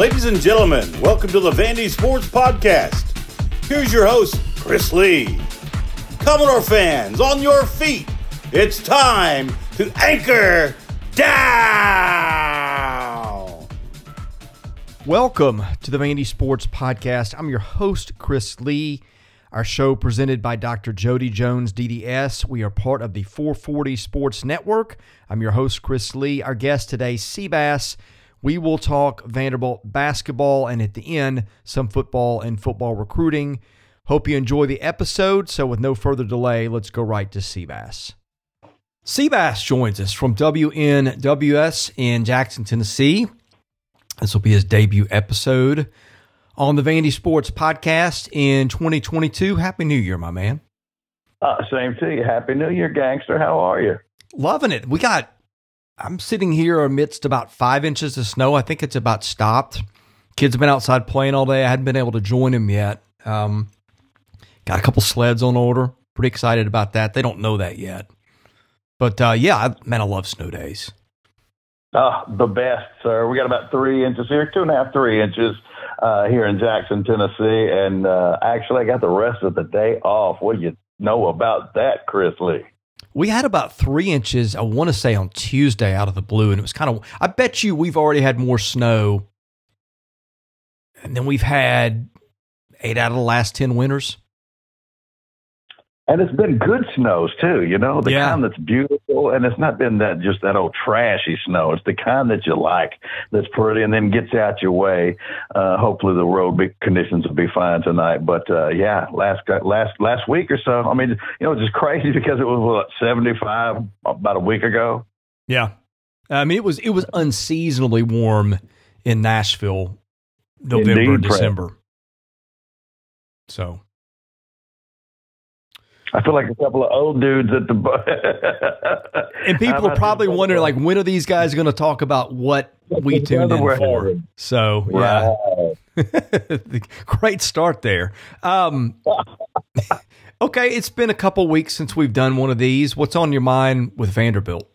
Ladies and gentlemen, welcome to the Vandy Sports Podcast. Here's your host, Chris Lee. Commodore fans, on your feet. It's time to anchor down. Welcome to the Vandy Sports Podcast. I'm your host, Chris Lee. Our show presented by Dr. Jody Jones, DDS. We are part of the 440 Sports Network. I'm your host, Chris Lee. Our guest today, Seabass. We will talk Vanderbilt basketball and at the end, some football and football recruiting. Hope you enjoy the episode. So, with no further delay, let's go right to Seabass. Seabass joins us from WNWS in Jackson, Tennessee. This will be his debut episode on the Vandy Sports Podcast in 2022. Happy New Year, my man. Uh, same to you. Happy New Year, gangster. How are you? Loving it. We got, I'm sitting here amidst about five inches of snow. I think it's about stopped. Kids have been outside playing all day. I hadn't been able to join them yet. Um, got a couple sleds on order. Pretty excited about that. They don't know that yet. But uh, yeah, I, man, I love snow days. Oh, the best, sir. We got about three inches here, two and a half, three inches uh, here in Jackson, Tennessee. And uh, actually, I got the rest of the day off. What do you know about that, Chris Lee? We had about three inches, I want to say on Tuesday out of the blue. And it was kind of, I bet you we've already had more snow. And then we've had eight out of the last 10 winters. And it's been good snows too, you know, the Yeah. kind that's beautiful, and it's not been that just that old trashy snow. It's the kind that you like, that's pretty, and then gets out your way. Uh, hopefully, the road be- conditions will be fine tonight. But uh, yeah, last last last week or so, I mean, you know, it's just crazy because it was what seventy five about a week ago. Yeah. I mean, it was, it was unseasonably warm in Nashville, November, Indeed. December. So I feel like a couple of old dudes at the. And people are probably wondering, like, when are these guys going to talk about what we tuned in for? having. So, yeah, great start there. Um, okay, it's been a couple weeks since we've done one of these. What's on your mind with Vanderbilt?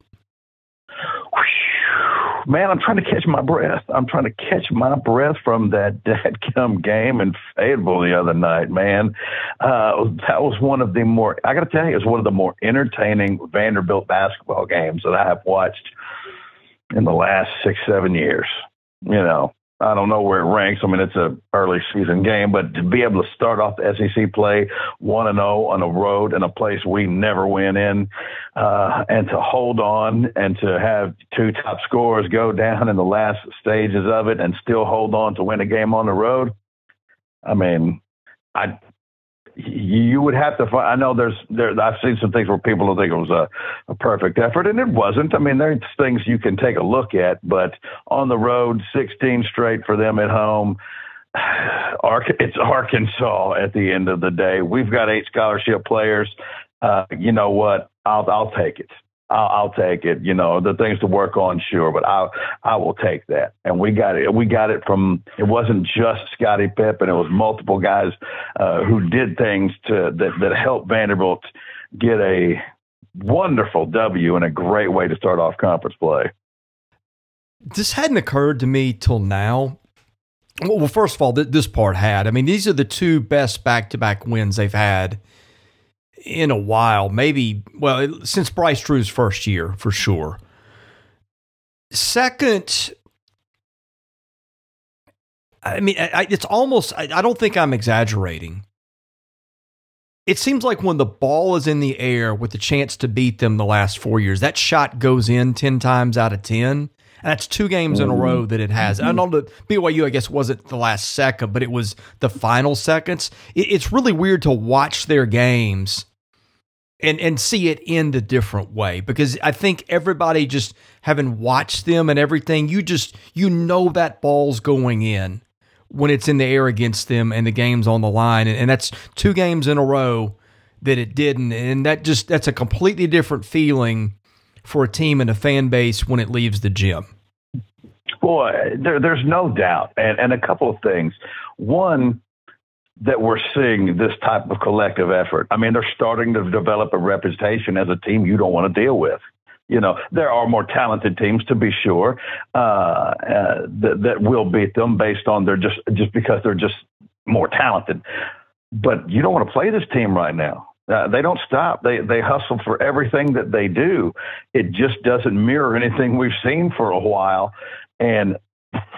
Man, I'm trying to catch my breath. I'm trying to catch my breath from that dadgum game in Fayetteville the other night, man. Uh, that was one of the more, I got to tell you, it was one of the more entertaining Vanderbilt basketball games that I have watched in the last six, seven years. You know, I don't know where it ranks. I mean, it's a early season game, but to be able to start off the SEC play one and zero on a road in a place we never win in, uh, and to hold on and to have two top scorers go down in the last stages of it and still hold on to win a game on the road. I mean, I you would have to find. I know there's there. I've seen some things where people think it was a, a perfect effort, and it wasn't. I mean, there's things you can take a look at, but on the road, 16 straight for them at home. It's Arkansas at the end of the day. We've got eight scholarship players. Uh, you know what? I'll I'll take it. I'll, I'll take it. You know the things to work on, sure, but I I will take that. And we got it. We got it from. It wasn't just Scotty Pippen. It was multiple guys uh, who did things to that that helped Vanderbilt get a wonderful W and a great way to start off conference play. This hadn't occurred to me till now. Well, first of all, th- this part had. I mean, these are the two best back to back wins they've had in a while. Maybe, well, since Bryce Drew's first year, for sure. Second, I mean, I, it's almost, I, I don't think I'm exaggerating. It seems like when the ball is in the air with the chance to beat them the last four years, that shot goes in 10 times out of 10. And that's two games in a row mm-hmm. that it has. I know the BYU, I guess, wasn't the last second, but it was the final seconds. It, it's really weird to watch their games and and see it in a different way because I think everybody just having watched them and everything, you just you know that ball's going in when it's in the air against them and the game's on the line, and, and that's two games in a row that it didn't, and that just that's a completely different feeling for a team and a fan base when it leaves the gym. Boy, there, there's no doubt, and and a couple of things. One, that we're seeing this type of collective effort. I mean, they're starting to develop a reputation as a team you don't want to deal with. You know, there are more talented teams to be sure uh, uh, that, that will beat them based on their just just because they're just more talented. But you don't want to play this team right now. Uh, they don't stop. They they hustle for everything that they do. It just doesn't mirror anything we've seen for a while. And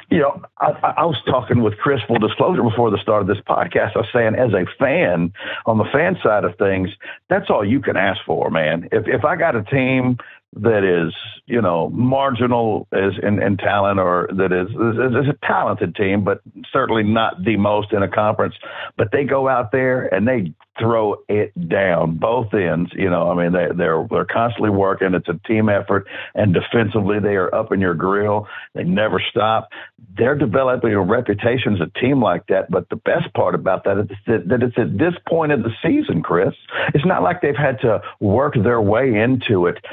you know, I, I was talking with Chris full disclosure before the start of this podcast. I was saying, as a fan, on the fan side of things, that's all you can ask for, man. If if I got a team that is, you know, marginal as in, in talent or that is, is, is a talented team, but certainly not the most in a conference. But they go out there and they throw it down both ends. You know, I mean, they, they're they're constantly working. It's a team effort, and defensively they are up in your grill. They never stop. They're developing a reputation as a team like that. But the best part about that is that, that it's at this point of the season, Chris. It's not like they've had to work their way into it.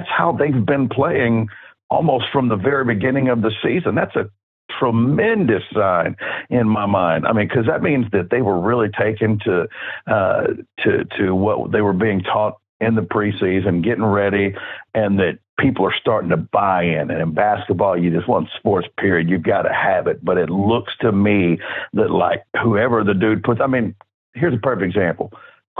That's how they've been playing almost from the very beginning of the season. That's a tremendous sign in my mind. I mean, because that means that they were really taken to uh, to to what they were being taught in the preseason, getting ready, and that people are starting to buy in. And in basketball, you just want sports, period. You've got to have it. But it looks to me that like whoever the dude puts, I mean, here's a perfect example.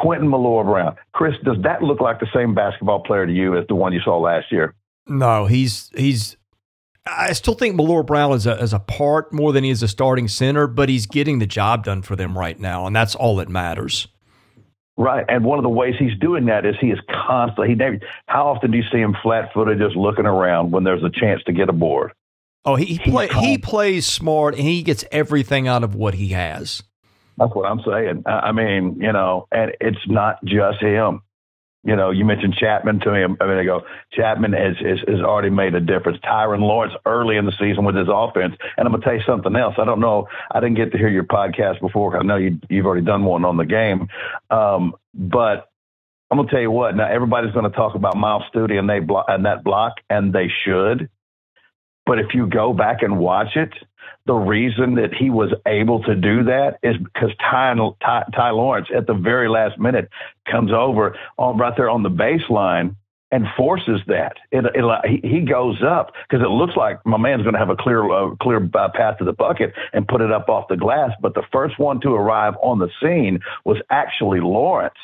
Quentin Millora Brown. Chris, does that look like the same basketball player to you as the one you saw last year? No, he's he's I still think Millora Brown is a, is a part more than he is a starting center, but he's getting the job done for them right now, and that's all that matters. Right, and one of the ways he's doing that is he is constantly. He never. How often do you see him flat-footed, just looking around when there's a chance to get a board? Oh, he he, play, he plays smart, and he gets everything out of what he has. That's what I'm saying. I mean, you know, and it's not just him. You know, you mentioned Chapman to me a minute ago. Chapman has, has, has already made a difference. Tyrin Lawrence early in the season with his offense. And I'm going to tell you something else. I don't know. I didn't get to hear your podcast before. I know you, you've already done one on the game. Um, but I'm going to tell you what. Now, everybody's going to talk about Myles Stute and, they block, and that block, and they should. But if you go back and watch it, the reason that he was able to do that is because Ty, Ty, Ty Lawrence at the very last minute comes over on right there on the baseline and forces that. It, it, he goes up because it looks like my man's going to have a clear, uh, clear uh, path to the bucket and put it up off the glass. But the first one to arrive on the scene was actually Lawrence.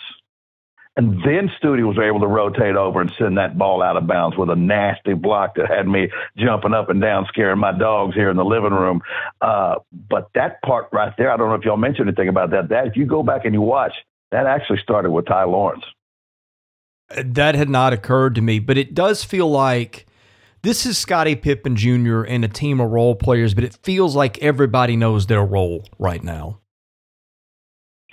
And then Stute was able to rotate over and send that ball out of bounds with a nasty block that had me jumping up and down, scaring my dogs here in the living room. Uh, but that part right there, I don't know if y'all mentioned anything about that. That if you go back and you watch, that actually started with Ty Lawrence. That had not occurred to me, but it does feel like this is Scotty Pippen Jr. and a team of role players, but it feels like everybody knows their role right now.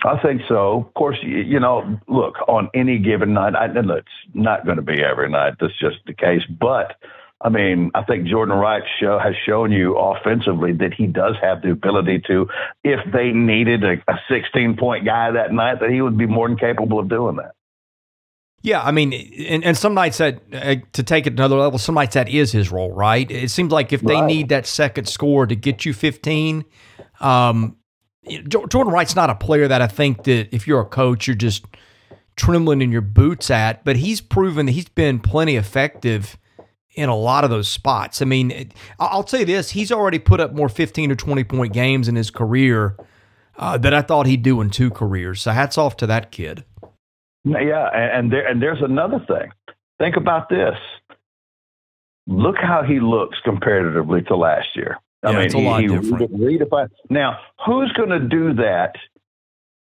I think so. Of course, you, you know, look, on any given night, I, and it's not going to be every night. That's just the case. But, I mean, I think Jordan Wright show, has shown you offensively that he does have the ability to, if they needed a, a 16 point guy that night, that he would be more than capable of doing that. Yeah, I mean, and, and some nights that uh, to take it another level, some nights that is his role, right? It seems like if they right. need that second score to get you 15, um, Jordan Wright's not a player that I think that if you're a coach, you're just trembling in your boots at, but he's proven that he's been plenty effective in a lot of those spots. I mean, I'll say this: he's already put up more 15 or 20 point games in his career uh, that I thought he'd do in two careers. So hats off to that kid. Yeah, and there and there's another thing. Think about this. Look how he looks comparatively to last year. I yeah, mean, it's a lot he, different. Redefine. Now, who's going to do that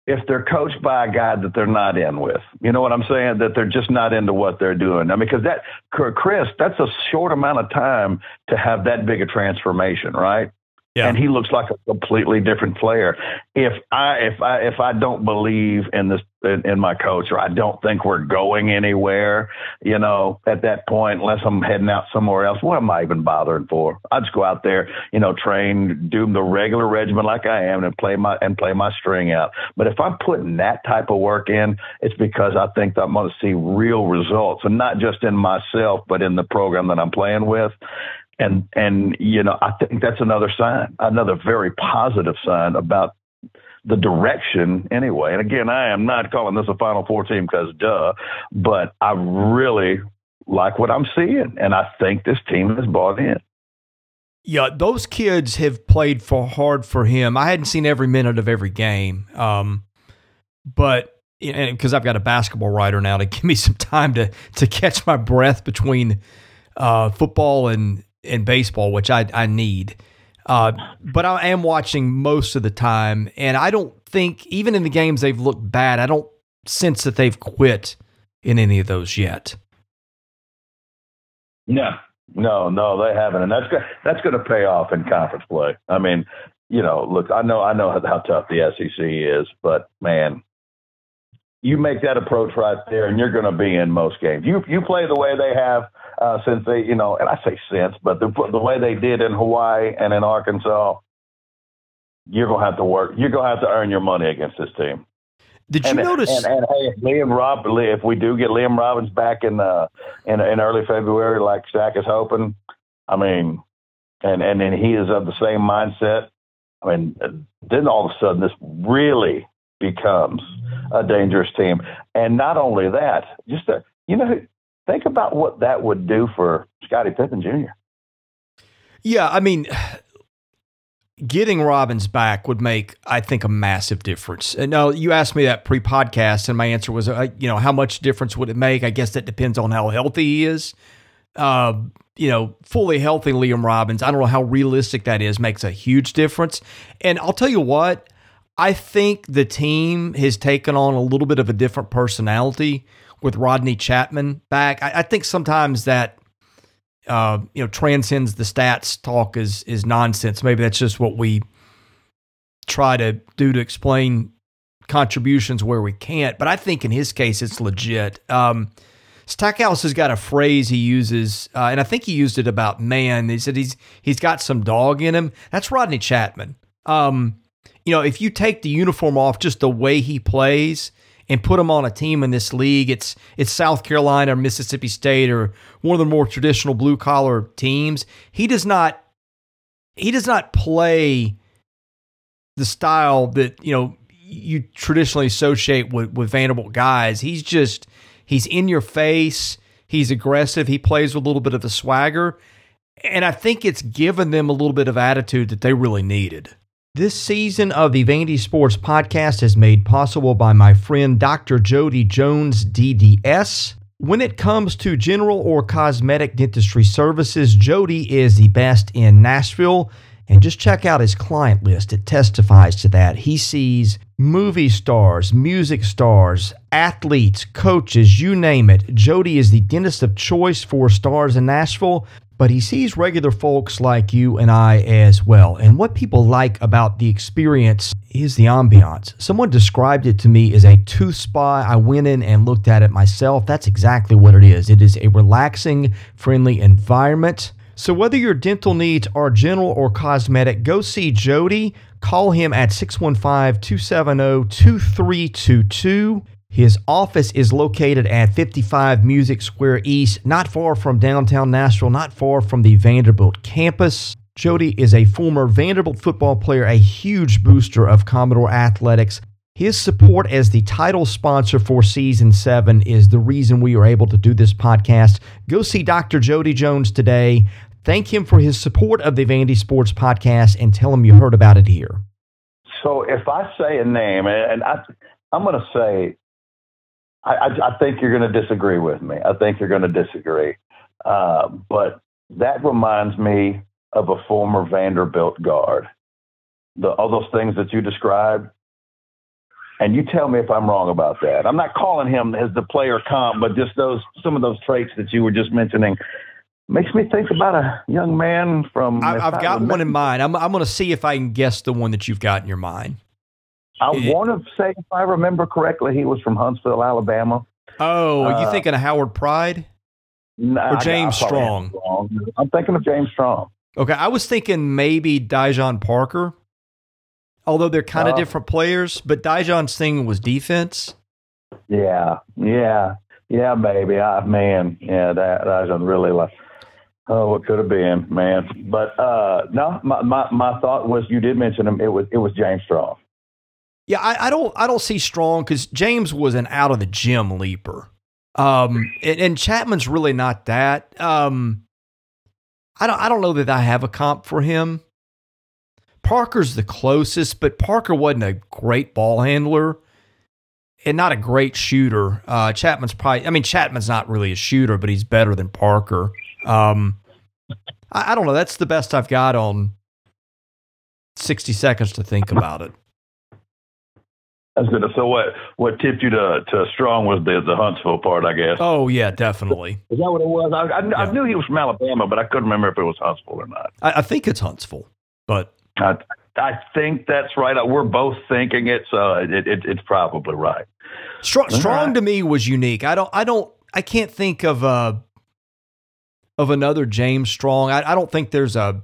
if they're coached by a guy that they're not in with? You know what I'm saying? That they're just not into what they're doing. I mean, because that, Chris, that's a short amount of time to have that big a transformation, right? Yeah. And he looks like a completely different player. If I if I if I don't believe in this in, in, my coach or I don't think we're going anywhere, you know, at that point, unless I'm heading out somewhere else, what am I even bothering for? I just go out there, you know, train, do the regular regimen like I am and play my and play my string out. But if I'm putting that type of work in, it's because I think I'm to see real results and not just in myself, but in the program that I'm playing with. And and you know, I think that's another sign, another very positive sign about the direction anyway. And again, I am not calling this a Final Four team because duh, but I really like what I'm seeing, and I think this team has bought in. Yeah, those kids have played for hard for him. I hadn't seen every minute of every game, um, but because I've got a basketball writer now to give me some time to to catch my breath between uh, football and and baseball, which I I need. Uh, but I am watching most of the time, and I don't think even in the games they've looked bad. I don't sense that they've quit in any of those yet. No, no, no, they haven't, and that's that's going to pay off in conference play. I mean, you know, look, I know I know how, how tough the SEC is, but man, you make that approach right there, and you're going to be in most games. You you play the way they have uh, since they, you know, and I say since, but the the way they did in Hawaii and in Arkansas, you're going to have to work. You're going to have to earn your money against this team. Did you and, notice? And, and, hey, if Liam Rob, if we do get Liam Robbins back in uh, in in early February, like Stack is hoping, I mean, and and then he is of the same mindset. I mean, then all of a sudden this really becomes a dangerous team. And not only that, just a, you know, think about what that would do for Scotty Pippen Jr. Yeah, I mean, getting Robbins back would make, I think, a massive difference. And now you asked me that pre-podcast, and my answer was, uh, you know, how much difference would it make? I guess that depends on how healthy he is. Uh, you know, fully healthy Liam Robbins, I don't know how realistic that is, makes a huge difference. And I'll tell you what, I think the team has taken on a little bit of a different personality with Rodney Chapman back. I, I think sometimes that uh, you know transcends the stats talk is is nonsense. Maybe that's just what we try to do to explain contributions where we can't. But I think in his case, it's legit. Um, Stackhouse has got a phrase he uses, uh, and I think he used it about man. He said he's he's got some dog in him. That's Rodney Chapman. Um, you know, if you take the uniform off, just the way he plays, and put him on a team in this league, it's it's South Carolina or Mississippi State or one of the more traditional blue collar teams. He does not he does not play the style that you know you traditionally associate with with Vanderbilt guys. He's just he's in your face. He's aggressive. He plays with a little bit of the swagger, and I think it's given them a little bit of attitude that they really needed. This season of the Vandy Sports Podcast is made possible by my friend Dr. Jody Jones, DDS. When it comes to general or cosmetic dentistry services, Jody is the best in Nashville. And just check out his client list, it testifies to that. He sees movie stars, music stars, athletes, coaches, you name it. Jody is the dentist of choice for stars in Nashville but he sees regular folks like you and I as well. And what people like about the experience is the ambiance. Someone described it to me as a tooth spa. I went in and looked at it myself. That's exactly what it is. It is a relaxing, friendly environment. So, whether your dental needs are general or cosmetic, go see Jody. Call him at 615 270 2322. His office is located at 55 Music Square East, not far from downtown Nashville, not far from the Vanderbilt campus. Jody is a former Vanderbilt football player, a huge booster of Commodore athletics. His support as the title sponsor for season seven is the reason we are able to do this podcast. Go see Dr. Jody Jones today. Thank him for his support of the Vandy Sports Podcast and tell him you heard about it here. So if I say a name, and I, I'm going to say I, I, think you're going to disagree with me. I think you're going to disagree. Uh, but that reminds me of a former Vanderbilt guard. The, all those things that you described. And you tell me if I'm wrong about that. I'm not calling him as the player comp, but just those some of those traits that you were just mentioning makes me think about a young man from. I, have got one in mind. I'm, I'm going to see if I can guess the one that you've got in your mind. I want to say, if I remember correctly, he was from Huntsville, Alabama. Oh, are you uh, thinking of Howard Pride nah, or James Strong? I'm thinking of James Strong. Okay, I was thinking maybe Dijon Parker, although they're kind of uh, different players. But Dijon's thing was defense. Yeah, yeah, yeah, baby. I man, yeah, that Dijon really like. Oh, what could have been, man. But uh no, my, my my thought was you did mention him. It was it was James Strong. Yeah, I, I don't I don't see strong because James was an out of the gym leaper. Um, and, and, Chapman's really not that. Um, I don't. I don't know that I have a comp for him. Parker's the closest, but Parker wasn't a great ball handler and not a great shooter. Uh, Chapman's probably. I mean, Chapman's not really a shooter, but he's better than Parker. Um, I, I don't know. That's the best I've got on sixty seconds to think about it. I good. So what? What tipped you to to strong was the the Huntsville part, I guess. Oh yeah, definitely. Is that what it was? I, I, yeah. I, knew he was from Alabama, but I couldn't remember if it was Huntsville or not. I, I think it's Huntsville, but I, I think that's right. Uh, we're both thinking it, so uh, it, it it's probably right. Strong, strong right. to me was unique. I don't. I don't. I can't think of a of another James Strong. I, I don't think there's a.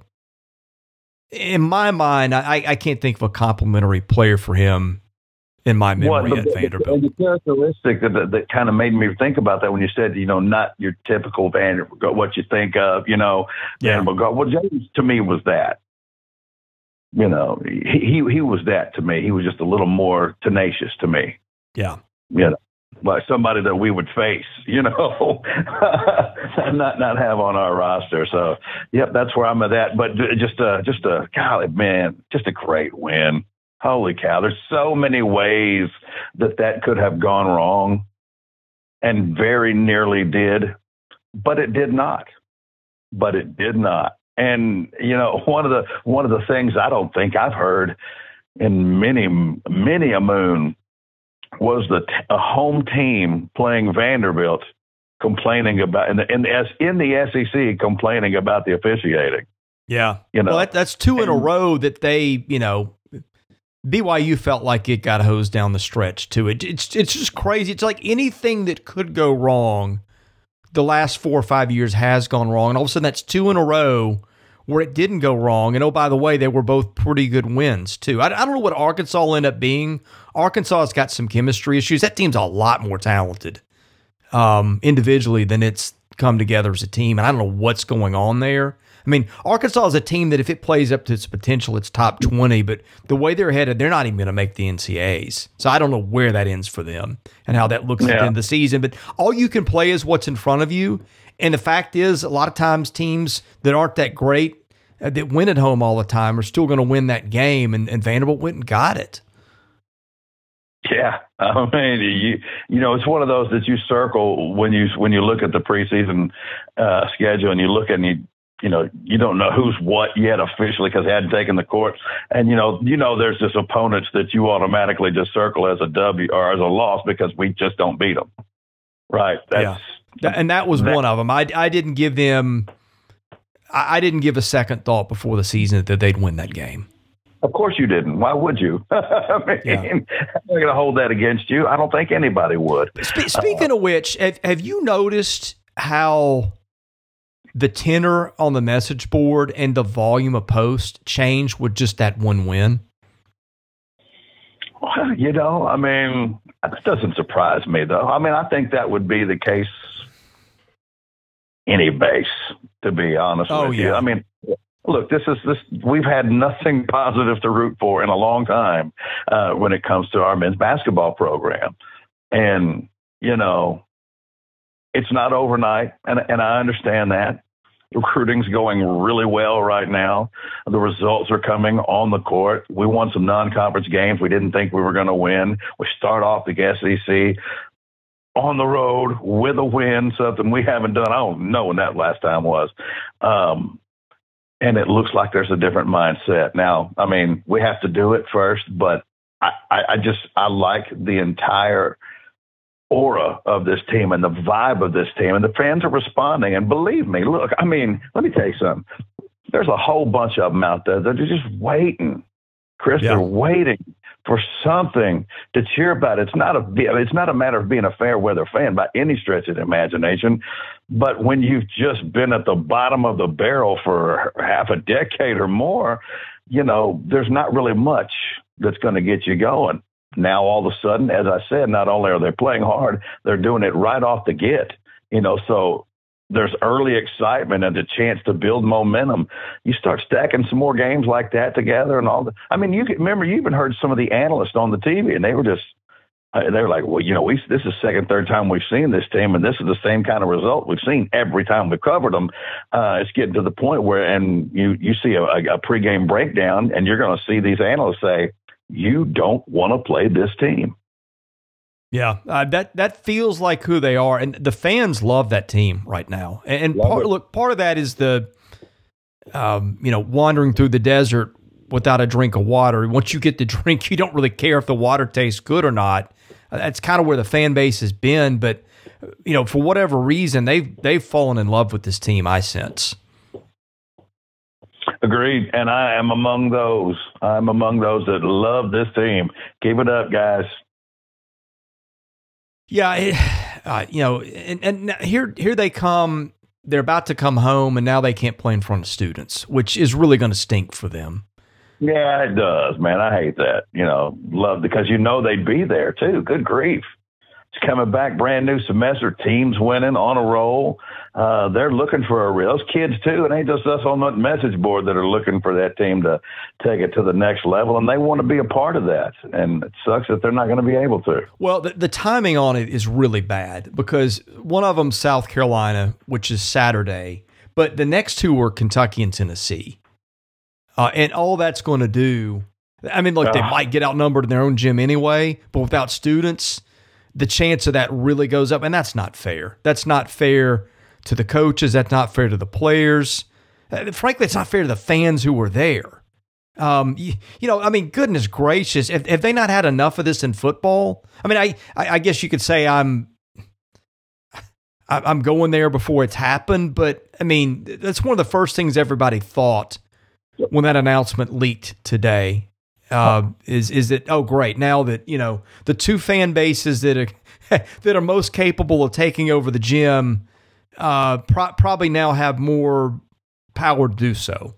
In my mind, I, I can't think of a complimentary player for him in my memory well, the, at Vanderbilt. The, the characteristic that, that, kind of made me think about that when you said, you know, not your typical Vanderbilt, what you think of, you know, yeah. Vanderbilt. Well, James to me was that. You know, he, he he was that to me. He was just a little more tenacious to me. Yeah. You know, like somebody that we would face, you know, not not have on our roster. So, yep, that's where I'm at. That, but just a just a golly, man, just a great win. Holy cow! There's so many ways that that could have gone wrong, and very nearly did, but it did not. But it did not. And you know, one of the one of the things I don't think I've heard in many many a moon was the a home team playing Vanderbilt complaining about in the in the, in the SEC complaining about the officiating. Yeah, you know, well, that, that's two in a row that they you know BYU felt like it got hosed down the stretch too. It, it's it's just crazy. It's like anything that could go wrong, the last four or five years has gone wrong, and all of a sudden that's two in a row where it didn't go wrong. And oh, by the way, they were both pretty good wins too. I, I don't know what Arkansas will end up being. Arkansas has got some chemistry issues. That team's a lot more talented um, individually than it's come together as a team, and I don't know what's going on there. I mean, Arkansas is a team that if it plays up to its potential, it's top 20, but the way they're headed, they're not even going to make the NCAAs. So I don't know where that ends for them and how that looks yeah. at the end of the season. But all you can play is what's in front of you. And the fact is, a lot of times teams that aren't that great, uh, that win at home all the time, are still going to win that game. And, and Vanderbilt went and got it. Yeah, I mean, you you know, it's one of those that you circle when you when you look at the preseason uh, schedule and you look at and you you know, you don't know who's what yet officially because they hadn't taken the court. And you know, you know, there's this opponents that you automatically just circle as a W or as a loss because we just don't beat them. Right. That's, yeah. And that was that, one of them. I, I didn't give them, I didn't give a second thought before the season that they'd win that game. Of course you didn't. Why would you? I mean, yeah. I'm not going to hold that against you. I don't think anybody would. Spe- speaking uh, of which, have, have you noticed how the tenor on the message board and the volume of posts change with just that one win? Well, you know, I mean, that doesn't surprise me, though. I mean, I think that would be the case any base, to be honest oh, with yeah. you. I mean, look, this is this. We've had nothing positive to root for in a long time uh, when it comes to our men's basketball program, and you know, it's not overnight, and and I understand that. Recruiting's going really well right now. The results are coming on the court. We won some non-conference games we didn't think we were going to win. We start off the SEC on the road with a win, something we haven't done. I don't know when that last time was. Um, and it looks like there's a different mindset now. I mean, we have to do it first, but I, I, I just I like the entire aura of this team and the vibe of this team, and the fans are responding. And believe me, look, I mean, let me tell you something. There's a whole bunch of them out there that are just waiting, Chris. Yeah. They're waiting for something to cheer about. It's not a it's not a matter of being a fair weather fan by any stretch of the imagination, but when you've just been at the bottom of the barrel for half a decade or more, you know, there's not really much that's going to get you going. Now, all of a sudden, as I said, not only are they playing hard, they're doing it right off the get. You know, so there's early excitement and a chance to build momentum. You start stacking some more games like that together and all the. I mean, you can remember you even heard some of the analysts on the TV, and they were just they're like, well, you know, we this is second, third time we've seen this team, and this is the same kind of result we've seen every time we've covered them. Uh, it's getting to the point where, and you you see a, a pregame breakdown, and you're going to see these analysts say, you don't want to play this team. Yeah, uh, that that feels like who they are, and the fans love that team right now. And, and part, look, part of that is the, um, you know, wandering through the desert without a drink of water. Once you get the drink, you don't really care if the water tastes good or not. Uh, that's kind of where the fan base has been. But you know, for whatever reason, they've they've fallen in love with this team. I sense. Agreed, and I am among those. I'm among those that love this team. Keep it up, guys. Yeah, it, uh, you know, and, and here here they come. They're about to come home, and now they can't play in front of students, which is really going to stink for them. Yeah, it does, man. I hate that. You know, love because you know they'd be there too. Good grief. It's coming back, brand new semester, teams winning on a roll. Uh, they're looking for a real those kids too. It ain't just us on that message board that are looking for that team to take it to the next level, and they want to be a part of that. And it sucks that they're not going to be able to. Well, the, the timing on it is really bad because one of them, South Carolina, which is Saturday, but the next two were Kentucky and Tennessee. Uh, and all that's going to do, I mean, look, they might get outnumbered in their own gym anyway, but without students, the chance of that really goes up. And that's not fair. That's not fair to the coaches. That's not fair to the players. Uh, frankly, it's not fair to the fans who were there. Um, you, you, know, I mean, goodness gracious, have, have they not had enough of this in football? I mean, I, I, I guess you could say I'm I'm going there before it's happened, but I mean, that's one of the first things everybody thought when that announcement leaked today. Uh, is is that oh great now that you know the two fan bases that are that are most capable of taking over the gym uh, pro- probably now have more power to do so.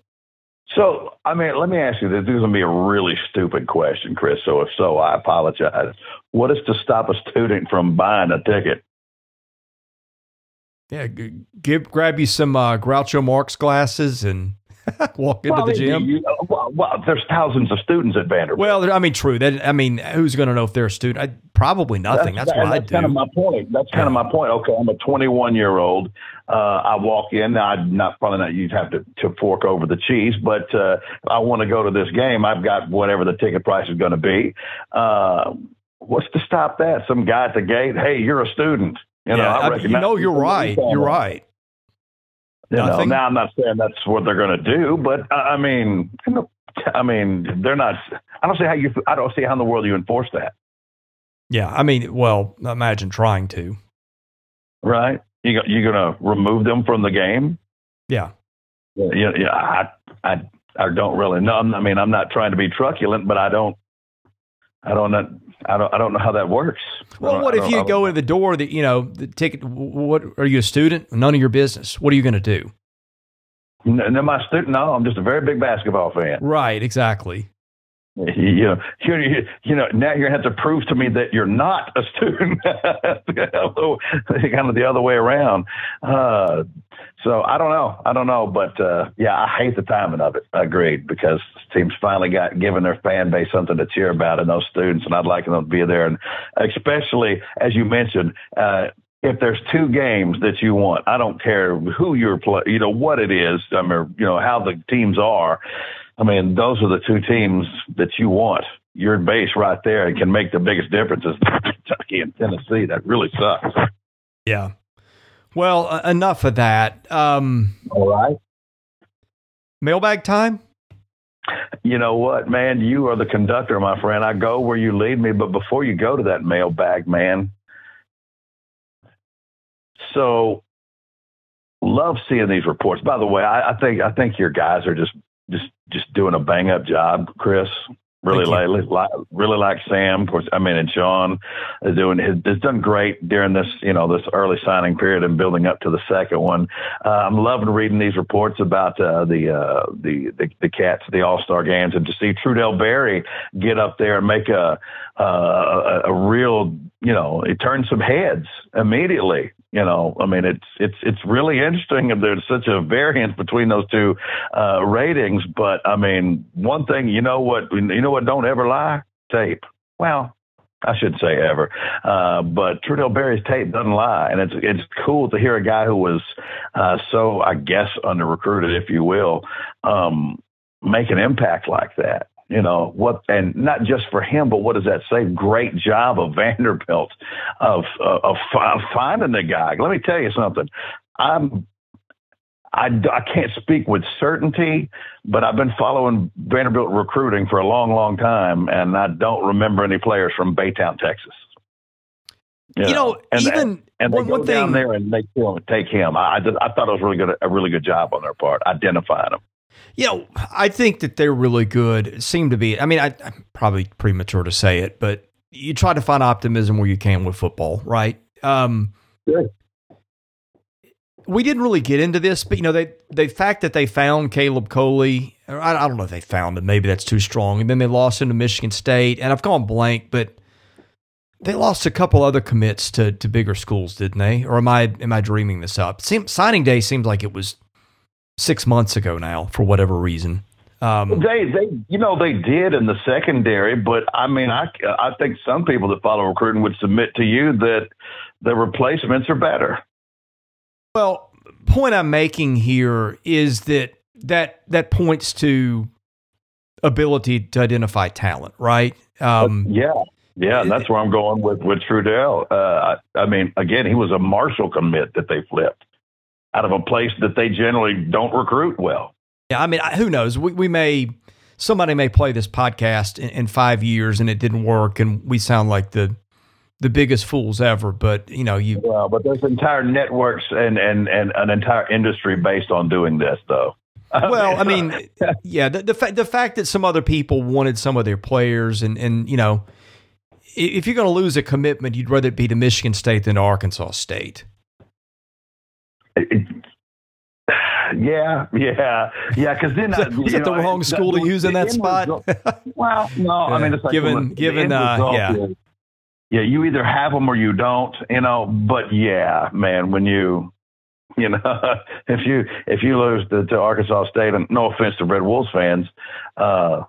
So, I mean, let me ask you this. This is going to be a really stupid question, Chris. So, if so, I apologize. What is to stop a student from buying a ticket? Yeah, give grab you some uh, Groucho Marx glasses and walk into well, the gym. You, well, well, there's thousands of students at Vanderbilt. Well, I mean, true. That I mean, who's going to know if they're a student? I, probably nothing. That's, that's what I do. Kind of my point. That's kind yeah. of my point. Okay, I'm a 21 year old. Uh, I walk in. I'm not probably not. You'd have to, to fork over the cheese, but uh, I want to go to this game. I've got whatever the ticket price is going to be. Uh, what's to stop that? Some guy at the gate. Hey, you're a student. You know, yeah, I, I you know, you're right. You're right. You know, now I'm not saying that's what they're going to do, but I mean, I mean, they're not. I don't see how you. I don't see how in the world you enforce that. Yeah, I mean, well, imagine trying to. Right? You you're going to remove them from the game? Yeah. Yeah, yeah. I I I don't really know. I mean, I'm not trying to be truculent, but I don't. I don't know. I don't. I don't know how that works. Well, what if you go in the door? That you know, the ticket. What are you a student? None of your business. What are you going to do? No, my student. No, I'm just a very big basketball fan. Right. Exactly. You know, you, you know, now you're gonna have to prove to me that you're not a student. kind of the other way around. Uh, so I don't know. I don't know, but uh, yeah, I hate the timing of it. Agreed, because teams finally got given their fan base something to cheer about, and those students, and I'd like them to be there, and especially as you mentioned. Uh, if there's two games that you want, I don't care who you're play, you know what it is, I mean, you know how the teams are. I mean, those are the two teams that you want. Your base right there and can make the biggest differences. Kentucky and Tennessee. That really sucks. Yeah. Well, uh, enough of that. Um, All right. Mailbag time. You know what, man? You are the conductor, my friend. I go where you lead me. But before you go to that mailbag, man, so love seeing these reports. By the way, I, I think I think your guys are just just just doing a bang up job, Chris. Really lately, like, really like Sam. Of course, I mean, and Sean is doing has done great during this, you know, this early signing period and building up to the second one. Uh, I'm loving reading these reports about uh, the, uh, the the the Cats, the All Star games, and to see Trudell Berry get up there and make a a, a real, you know, it turned some heads immediately you know, I mean, it's it's it's really interesting, there's such a variance between those two uh, ratings. But I mean, one thing, you know what, you know what, don't ever lie, tape. Well, I shouldn't say ever, uh, but Trudell Berry's tape doesn't lie, and it's it's cool to hear a guy who was uh, so I guess under recruited, if you will, um, make an impact like that. You know what, and not just for him, but what does that say? Great job of Vanderbilt of uh, of finding the guy. Let me tell you something. I'm I, I can't speak with certainty, but I've been following Vanderbilt recruiting for a long, long time, and I don't remember any players from Baytown, Texas. You, you know, know, and, even and, and they one, go one down thing, there and they take him. I, I, I thought it was really good, a really good job on their part identifying him. You know, I think that they're really good. It seem to be. I mean, I, I'm probably premature to say it, but you try to find optimism where you can with football, right? Um, we didn't really get into this, but you know, they the fact that they found Caleb Coley, I, I don't know if they found him, maybe that's too strong. And then they lost him to Michigan State, and I've gone blank, but they lost a couple other commits to to bigger schools, didn't they? Or am I am I dreaming this up? Seem, signing day seems like it was six months ago now, for whatever reason. Um, they, they, you know, they did in the secondary, but I mean, I, I think some people that follow recruiting would submit to you that the replacements are better. Well, point I'm making here is that that that points to ability to identify talent, right? Um, yeah, yeah, that's where I'm going with with Trudell. Uh, I, I mean, again, he was a Marshall commit that they flipped out of a place that they generally don't recruit well. Yeah, I mean, who knows? We, we may somebody may play this podcast in, in, five years and it didn't work, and we sound like the the biggest fools ever. But you know, you well, but there's entire networks and and and an entire industry based on doing this, though. Well, I mean, yeah, the the, fa- the fact that some other people wanted some of their players, and and you know, if you're going to lose a commitment, you'd rather it be to Michigan State than to Arkansas State. It, yeah, yeah, yeah. Because then is that, is that the wrong school to use in that spot? well, no, I mean, it's like given given uh, yeah. Is, yeah, you either have them or you don't, you know. But yeah, man, when you, you know, if you if you lose to, to Arkansas State, and no offense to Red Wolves fans, uh,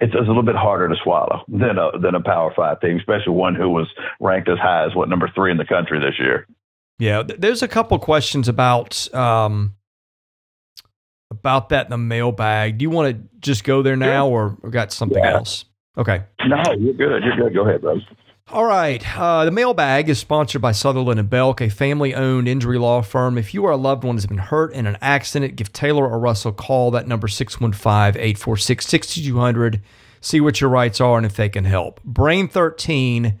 it's, it's a little bit harder to swallow than a than a Power Five team, especially one who was ranked as high as what number three in the country this year. Yeah, there's a couple questions about um, about that in the mailbag. Do you want to just go there now, or, or got something yeah. else? Okay. No, you're good. You're good. Go ahead, bro. All right. Uh, the mailbag is sponsored by Sutherland and Belk, a family owned injury law firm. If you or a loved one has been hurt in an accident, give Taylor or Russell a call. That number 615 846 6200. See what your rights are and if they can help. Brain 13.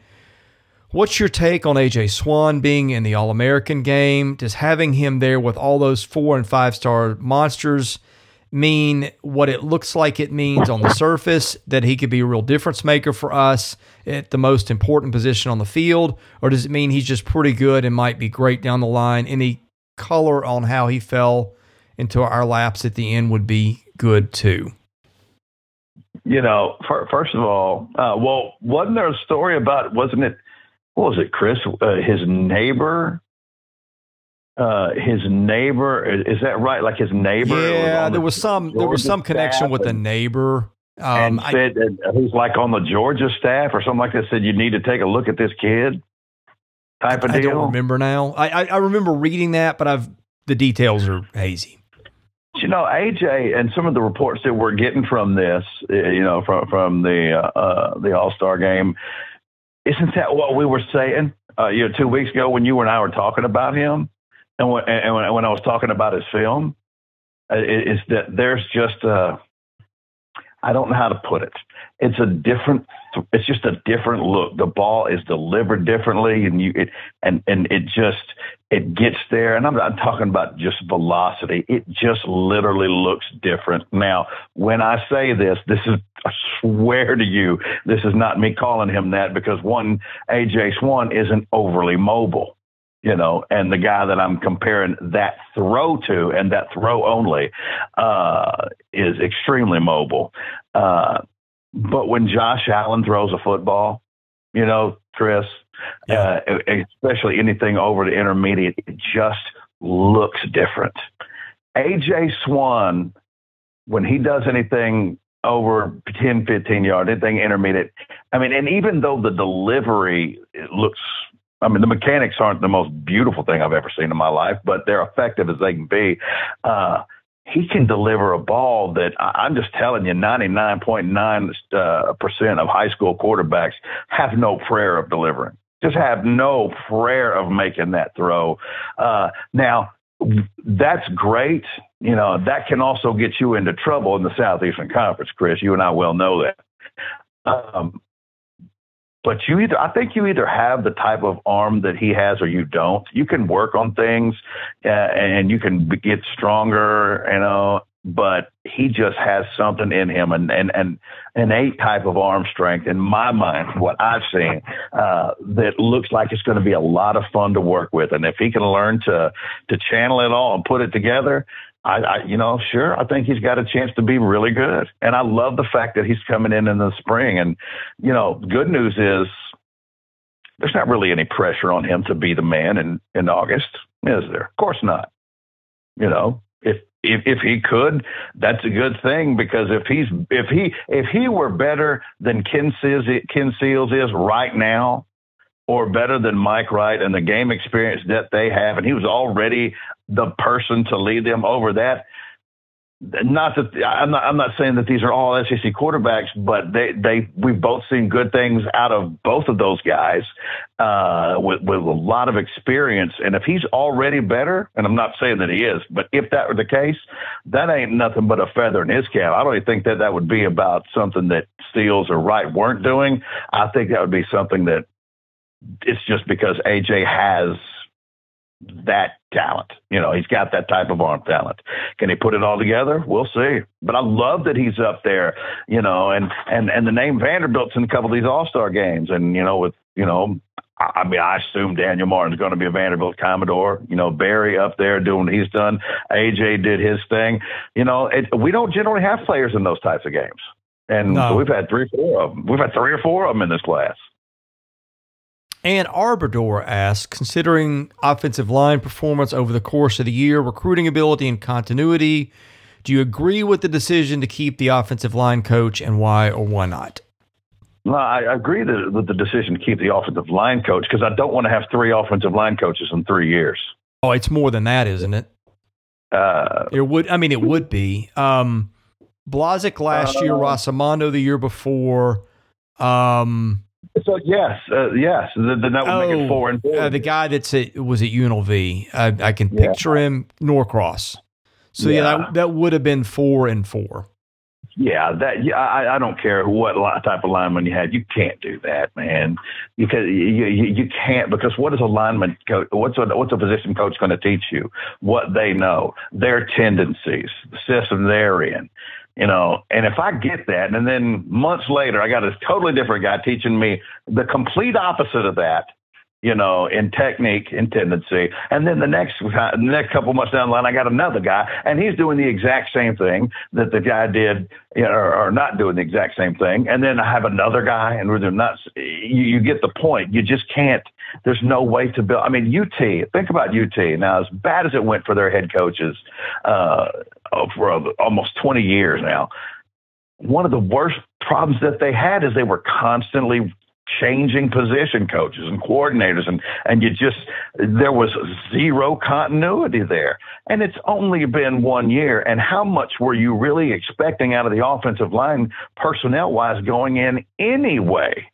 What's your take on AJ Swann being in the All American game? Does having him there with all those four and five star monsters mean what it looks like it means on the surface, that he could be a real difference maker for us at the most important position on the field? Or does it mean he's just pretty good and might be great down the line? Any color on how he fell into our laps at the end would be good too. You know, first of all, uh, well, wasn't there a story about, wasn't it, what was it, Chris? Uh, his neighbor uh, his neighbor. Is that right? Like his neighbor? Yeah, was there was some Georgia there was some connection with the neighbor. Um, and said I, who's like on the Georgia staff or something like that. Said you need to take a look at this kid. Type of I deal. I don't remember now. I, I, I remember reading that, but I've the details are hazy. You know, AJ, and some of the reports that we're getting from this, eh, you know, from from the uh, uh the All Star game, isn't that what we were saying? Uh, you know, two weeks ago when you and I were talking about him and when, and when, I was talking about his film, uh, is that there's just a, I don't know how to put it. It's a different. It's just a different look. The ball is delivered differently, and you it, and and it just it gets there. And I'm not talking about just velocity. It just literally looks different. Now, when I say this, this is I swear to you, this is not me calling him that because one AJ Swann isn't overly mobile you know, and the guy that I'm comparing that throw to and that throw only uh, is extremely mobile. Uh, but when Josh Allen throws a football, you know, Chris, yeah. uh, especially anything over the intermediate, it just looks different. AJ Swann, when he does anything over 10, 15 yards, anything intermediate. I mean, and even though the delivery looks, I mean, the mechanics aren't the most beautiful thing I've ever seen in my life, but they're effective as they can be. Uh, he can deliver a ball that I'm just telling you, 99.9 uh, percent of high school quarterbacks have no prayer of delivering. Just have no prayer of making that throw. Uh, now, that's great. You know, that can also get you into trouble in the Southeastern Conference, Chris. You and I well know that. Um, but you either, I think you either have the type of arm that he has or you don't. You can work on things uh, and you can get stronger, you know, but he just has something in him and, and, and innate type of arm strength in my mind, what I've seen, uh, that looks like it's going to be a lot of fun to work with. And if he can learn to, to channel it all and put it together, I, I, you know, sure, I think he's got a chance to be really good. And I love the fact that he's coming in in the spring. And, you know, good news is there's not really any pressure on him to be the man in, in August, is there? Of course not. You know, if, if if he could, that's a good thing because if he's if he if he were better than Ken Seals, Ken Seals is right now, or better than Mike Wright and the game experience that they have, and he was already the person to lead them over that. Not that I'm not, I'm not saying that these are all SEC quarterbacks, but they, they we've both seen good things out of both of those guys uh, with with a lot of experience. And if he's already better, and I'm not saying that he is, but if that were the case, that ain't nothing but a feather in his cap. I don't even think that that would be about something that Seals or Wright weren't doing. I think that would be something that it's just because AJ has that talent. You know, he's got that type of arm talent. Can he put it all together? We'll see. But I love that he's up there, you know, and and and the name Vanderbilt's in a couple of these All Star games, and you know, with you know. I mean, I assume Daniel Martin's going to be a Vanderbilt Commodore. You know, Barry up there doing what he's done. AJ did his thing. You know, it, we don't generally have players in those types of games, and no. we've had three, four of them. We've had three or four of them in this class. And Arbador asks, considering offensive line performance over the course of the year, recruiting ability, and continuity, do you agree with the decision to keep the offensive line coach and why or why not? No, I agree that, with the decision to keep the offensive line coach because I don't want to have three offensive line coaches in three years. Oh, it's more than that, isn't it? Uh, it would. I mean, it would be. Um, Blazek last uh, year, Rasamando the year before. Um, so yes, uh, yes, then that would oh, make it oh, four and four. Uh, the guy that's at was at UNLV. I, I can picture yeah. him Norcross. So yeah, yeah that, that would have been four and four. Yeah, that yeah, I, I don't care what type of lineman you had. You can't do that, man. Because you, you you can't because what is a lineman coach? What's a what's a position coach going to teach you? What they know, their tendencies, the system they're in you know, and if I get that, and then months later, I got a totally different guy teaching me the complete opposite of that, you know, in technique and tendency. And then the next the next couple months down the line, I got another guy, and he's doing the exact same thing that the guy did, you know, or, or not doing the exact same thing. And then I have another guy, and we're not. You, you get the point. You just can't. There's no way to build. I mean, UT. Think about UT. Now, as bad as it went for their head coaches, uh, for almost 20 years now. One of the worst problems that they had is they were constantly changing position coaches and coordinators and and you just there was zero continuity there. And it's only been one year. And how much were you really expecting out of the offensive line personnel wise going in anyway?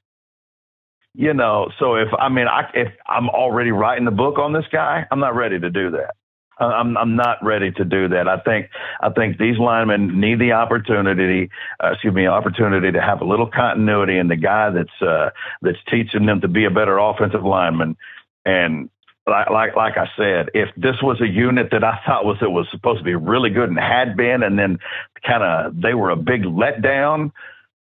You know so if i mean i if i'm already writing the book on this guy i'm not ready to do that I'm I'm not ready to do that. I think I think these linemen need the opportunity, uh, excuse me, opportunity to have a little continuity, and the guy that's uh, that's teaching them to be a better offensive lineman. And like like like I said, if this was a unit that I thought was it was supposed to be really good and had been, and then kind of they were a big letdown,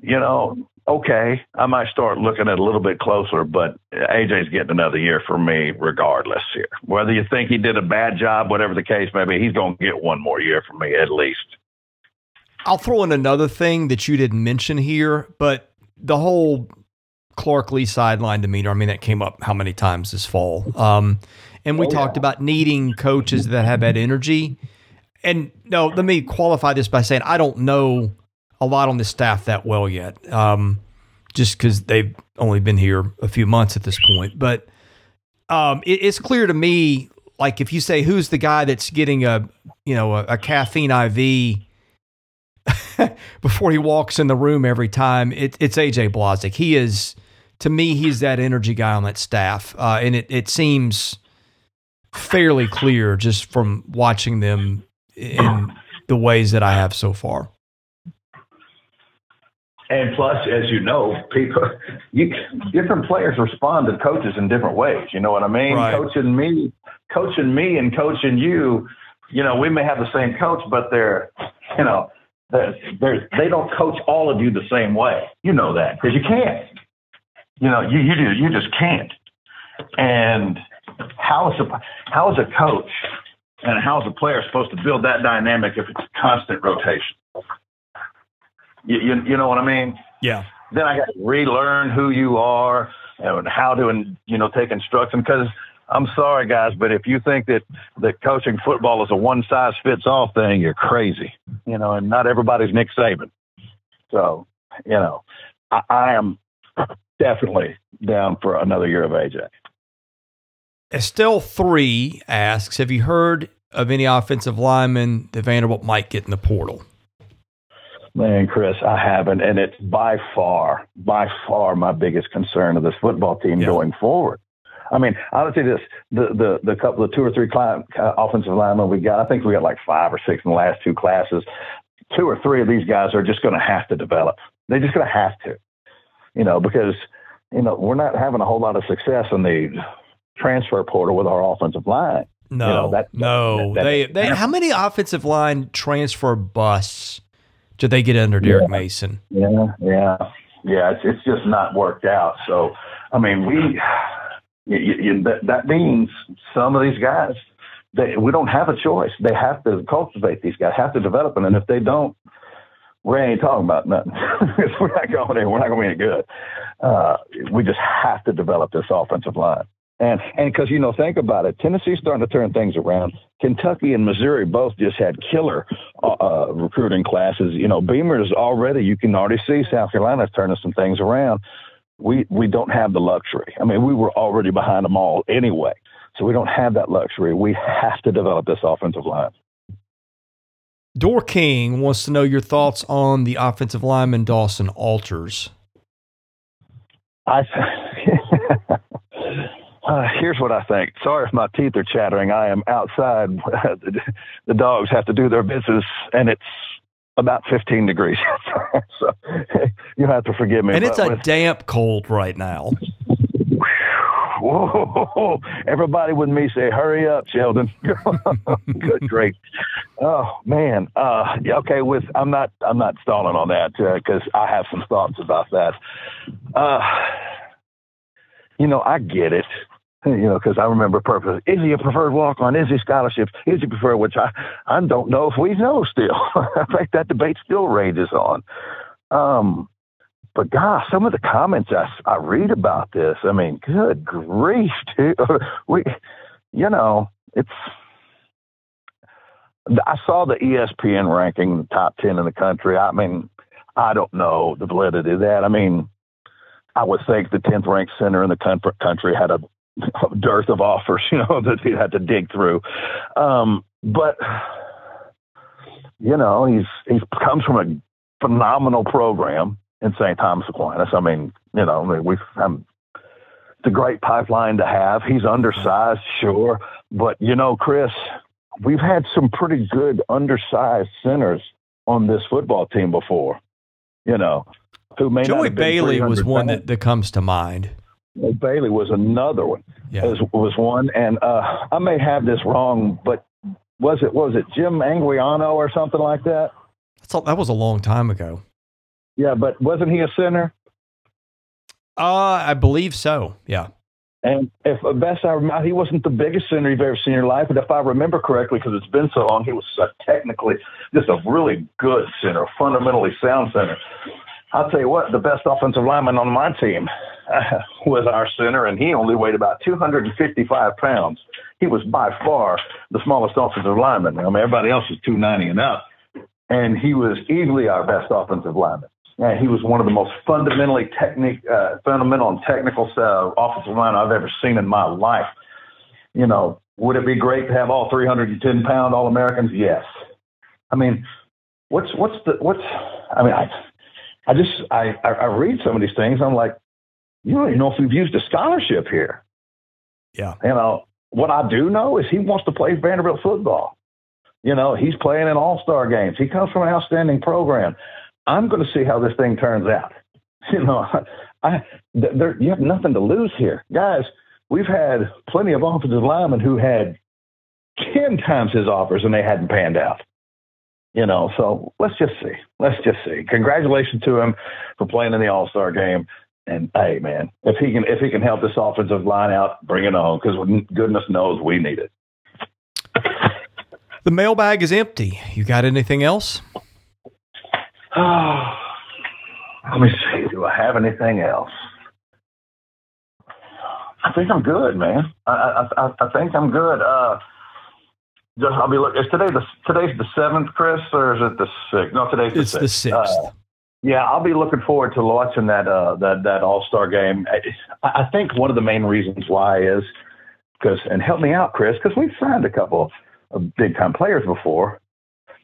you know, okay, I might start looking at a little bit closer, but AJ's getting another year for me regardless here. Whether you think he did a bad job, whatever the case may be, he's going to get one more year from me at least. I'll throw in another thing that you didn't mention here, but the whole Clark Lea sideline demeanor, I mean, that came up how many times this fall? Um, and we oh, talked yeah. about needing coaches that have that energy. And no, let me qualify this by saying I don't know a lot on the staff that well yet, um, just because they've only been here a few months at this point. But um, it, it's clear to me, like if you say who's the guy that's getting a you know a, a caffeine IV before he walks in the room every time, it, it's AJ Blazek. He is to me, he's that energy guy on that staff, uh, and it it seems fairly clear just from watching them in the ways that I have so far. And plus, as you know, people, you, different players respond to coaches in different ways. You know what I mean? Right. Coaching me, coaching me, and coaching you. You know, we may have the same coach, but they're, you know, they're, they're, they don't coach all of you the same way. You know that because you can't. You know, you you you just can't. And how is a how is a coach and how is a player supposed to build that dynamic if it's constant rotation? You, you, you know what I mean? Yeah. Then I got to relearn who you are and how to, you know, take instruction. Because I'm sorry, guys, but if you think that that coaching football is a one size fits all thing, you're crazy. You know, and not everybody's Nick Saban. So, you know, I, I am definitely down for another year of AJ. Estelle three asks, "Have you heard of any offensive linemen that Vanderbilt might get in the portal?" Man, Chris, I haven't, and it's by far, by far my biggest concern of this football team yeah. going forward. I mean, I would say this: the the the couple of two or three uh, offensive linemen we got. I think we got like five or six in the last two classes. Two or three of these guys are just going to have to develop. They're just going to have to, you know, because you know we're not having a whole lot of success in the transfer portal with our offensive line. No, you know, that, no, that, that, they they how many offensive line transfer busts did they get under Derek yeah. Mason? Yeah, yeah, yeah. It's it's just not worked out. So, I mean, we you, you, that, that means some of these guys they, we don't have a choice. They have to cultivate these guys, have to develop them, and if they don't, we ain't talking about nothing. we're not going in. We're not going to be any good. Uh, we just have to develop this offensive line. And and because you know, think about it, Tennessee's starting to turn things around. Kentucky and Missouri both just had killer uh, uh, recruiting classes. You know, Beamer's already. You can already see South Carolina's turning some things around. We we don't have the luxury. I mean, we were already behind them all anyway, so we don't have that luxury. We have to develop this offensive line. Door King wants to know your thoughts on the offensive lineman Dawson Alters. I Uh, here's what I think. Sorry if my teeth are chattering. I am outside. the dogs have to do their business, and it's about 15 degrees. so you have to forgive me. And it's a with, damp cold right now. Whoa! Everybody with me say, "Hurry up, Sheldon." Good grief! Oh man. Uh, okay. With I'm not I'm not stalling on that because uh, I have some thoughts about that. Uh, you know, I get it you know, because I remember perfectly. Is he a preferred walk on? Is he scholarship? Is he preferred? Which I, I don't know if we know still. I think that debate still rages on. Um, but gosh, some of the comments I, I read about this, I mean, good grief, dude. we, you know, it's. I saw the ESPN ranking the top ten in the country. I mean, I don't know the validity of that. I mean, I would think the tenth ranked center in the country had a dearth of offers, you know, that he had to dig through. Um, but you know, he's he comes from a phenomenal program in St. Thomas Aquinas. I mean, you know, I mean, we've um, it's a great pipeline to have. He's undersized, sure, but you know, Chris, we've had some pretty good undersized centers on this football team before. You know, who may Joey Bailey was one that, that comes to mind. Bailey was another one. Yeah. Was, was one, and uh, I may have this wrong, but was it was it Jim Anguiano or something like that? That's a, that was a long time ago. Yeah, but wasn't he a center? Uh, I believe so. Yeah. And if best I remember, he wasn't the biggest center you've ever seen in your life, but if I remember correctly, because it's been so long, he was technically just a really good center, fundamentally sound center. I'll tell you what, the best offensive lineman on my team uh, was our center, and he only weighed about 255 pounds. He was by far the smallest offensive lineman. I mean, everybody else was 290 and up. and he was easily our best offensive lineman. And he was one of the most fundamentally technique, uh, fundamental and technical uh, offensive line I've ever seen in my life. You know, would it be great to have all 310 pound All Americans? Yes. I mean, what's what's the what's? I mean, I I just I I read some of these things. I'm like, you don't even know if we've used a scholarship here. Yeah. You know, what I do know is he wants to play Vanderbilt football. You know, he's playing in all star games. He comes from an outstanding program. I'm going to see how this thing turns out. You know, I, there, you have nothing to lose here. Guys, we've had plenty of offensive linemen who had 10 times his offers and they hadn't panned out. You know, so let's just see. Let's just see. Congratulations to him for playing in the All Star game. And hey, man, if he can if he can help this offensive line out, bring it on because goodness knows we need it. The mailbag is empty. You got anything else? Oh, let me see. Do I have anything else? I think I'm good, man. I I, I think I'm good. Uh, just, I'll be look. Is today the today's the seventh, Chris, or is it the sixth? No, today's the it's sixth. the sixth. Uh, yeah, I'll be looking forward to watching that uh, that that All Star game. I, I think one of the main reasons why is because, and help me out, Chris, because we've signed a couple of big time players before,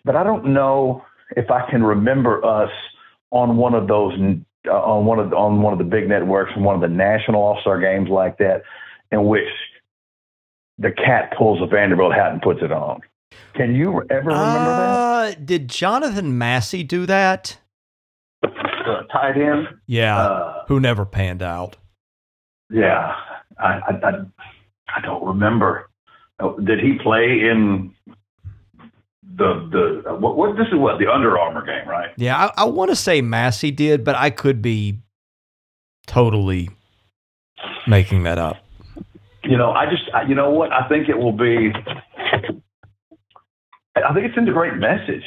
but I don't know if I can remember us on one of those uh, on one of on one of the big networks and one of the national All Star games like that, in which the cat pulls a Vanderbilt hat and puts it on. Can you ever remember uh, that? Did Jonathan Massey do that? Tight end. Yeah, uh, who never panned out. Yeah, I, I, I, I don't remember. Oh, did he play in the the what, what this is what the Under Armour game, right? Yeah, I, I want to say Massey did, but I could be totally making that up you know, I just, you know what? I think it will be. I think it sends a great message.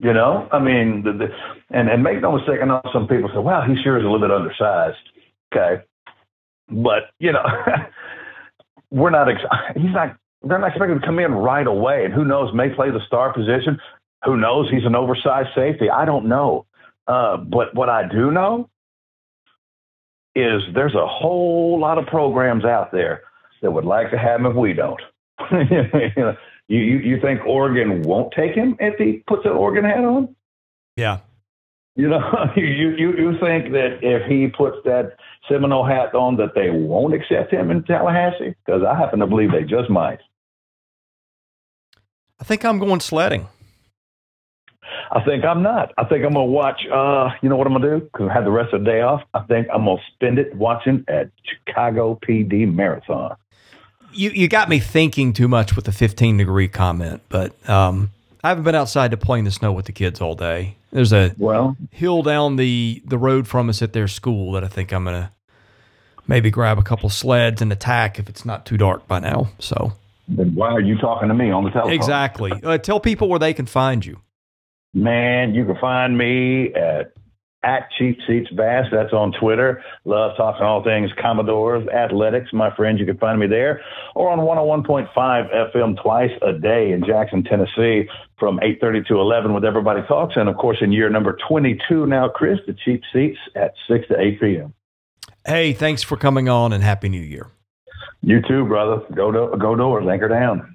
You know, I mean, the, the, and and make no mistake, I know some people say, "Wow, he sure is a little bit undersized." Okay, but you know, we're not. Ex- he's not. They're not expecting to come in right away, and who knows? May play the star position. Who knows? He's an oversized safety. I don't know. Uh, but what I do know is there's a whole lot of programs out there that would like to have him if we don't. you, you, you you think Oregon won't take him if he puts an Oregon hat on? Yeah. You know, you, you, you think that if he puts that Seminole hat on that they won't accept him in Tallahassee? Because I happen to believe they just might. I think I'm going sledding. I think I'm not. I think I'm gonna watch. Uh, you know what I'm gonna do? Because I had the rest of the day off. I think I'm gonna spend it watching at Chicago PD Marathon you you got me thinking too much with the 15 degree comment, but um, I haven't been outside to play in the snow with the kids all day. There's a well hill down the the road from us at their school that I think I'm gonna maybe grab a couple sleds and attack if it's not too dark by now. So then why are you talking to me on the telephone? Exactly. Uh, tell people where they can find you. Man, you can find me at at Cheap Seats Bass. That's on Twitter. Love talking all things Commodores, athletics. My friends, you can find me there or on 101.5 FM twice a day in Jackson, Tennessee from 8.30 to 11 with Everybody Talks. And, of course, in year number 22 now, Chris, the Cheap Seats at 6 to 8 p.m. Hey, thanks for coming on and Happy New Year. You too, brother. Go, do- go doors, anchor down.